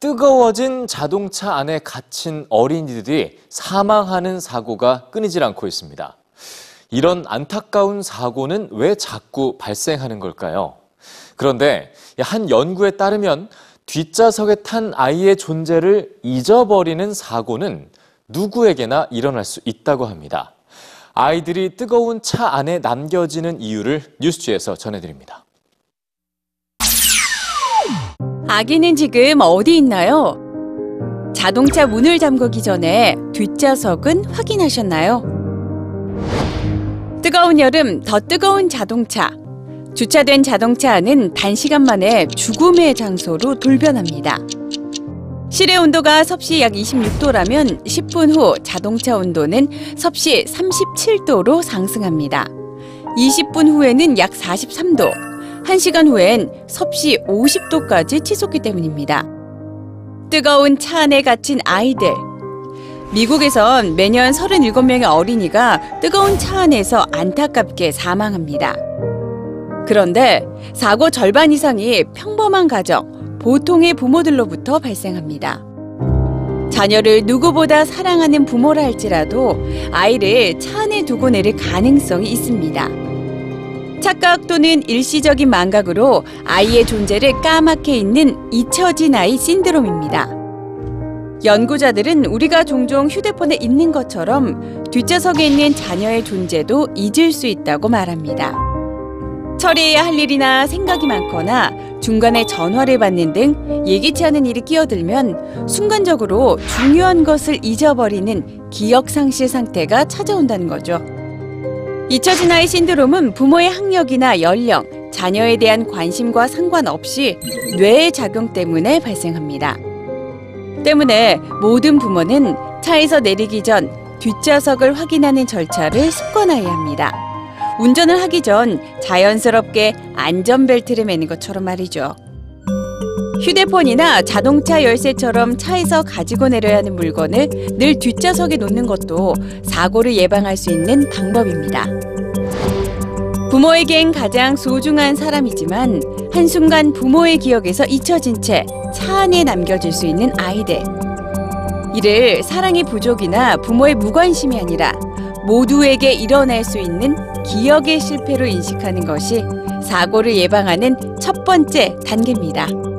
뜨거워진 자동차 안에 갇힌 어린이들이 사망하는 사고가 끊이질 않고 있습니다. 이런 안타까운 사고는 왜 자꾸 발생하는 걸까요? 그런데 한 연구에 따르면 뒷좌석에 탄 아이의 존재를 잊어버리는 사고는 누구에게나 일어날 수 있다고 합니다. 아이들이 뜨거운 차 안에 남겨지는 이유를 뉴스지에서 전해드립니다. 아기는 지금 어디 있나요? 자동차 문을 잠그기 전에 뒷좌석은 확인하셨나요? 뜨거운 여름, 더 뜨거운 자동차. 주차된 자동차 안은 단시간 만에 죽음의 장소로 돌변합니다. 실내 온도가 섭씨 약 26도라면 10분 후 자동차 온도는 섭씨 37도로 상승합니다. 20분 후에는 약 43도, 1시간 후엔 섭씨 50도까지 치솟기 때문입니다. 뜨거운 차 안에 갇힌 아이들. 미국에선 매년 37명의 어린이가 뜨거운 차 안에서 안타깝게 사망합니다. 그런데 사고 절반 이상이 평범한 가정, 보통의 부모들로부터 발생합니다. 자녀를 누구보다 사랑하는 부모라 할지라도 아이를 차 안에 두고 내릴 가능성이 있습니다. 착각 또는 일시적인 망각으로 아이의 존재를 까맣게 잊는 잊혀진 아이 신드롬입니다. 연구자들은 우리가 종종 휴대폰에 있는 것처럼 뒷좌석에 있는 자녀의 존재도 잊을 수 있다고 말합니다. 처리해야 할 일이나 생각이 많거나 중간에 전화를 받는 등 예기치 않은 일이 끼어들면 순간적으로 중요한 것을 잊어버리는 기억상실 상태가 찾아온다는 거죠. 잊혀진 아이 신드롬은 부모의 학력이나 연령, 자녀에 대한 관심과 상관없이 뇌의 작용 때문에 발생합니다. 때문에 모든 부모는 차에서 내리기 전 뒷좌석을 확인하는 절차를 습관화해야 합니다. 운전을 하기 전 자연스럽게 안전벨트를 매는 것처럼 말이죠. 휴대폰이나 자동차 열쇠처럼 차에서 가지고 내려야 하는 물건을 늘 뒷좌석에 놓는 것도 사고를 예방할 수 있는 방법입니다. 부모에겐 가장 소중한 사람이지만 한순간 부모의 기억에서 잊혀진 채 차 안에 남겨질 수 있는 아이들. 이를 사랑의 부족이나 부모의 무관심이 아니라 모두에게 일어날 수 있는 기억의 실패로 인식하는 것이 사고를 예방하는 첫 번째 단계입니다.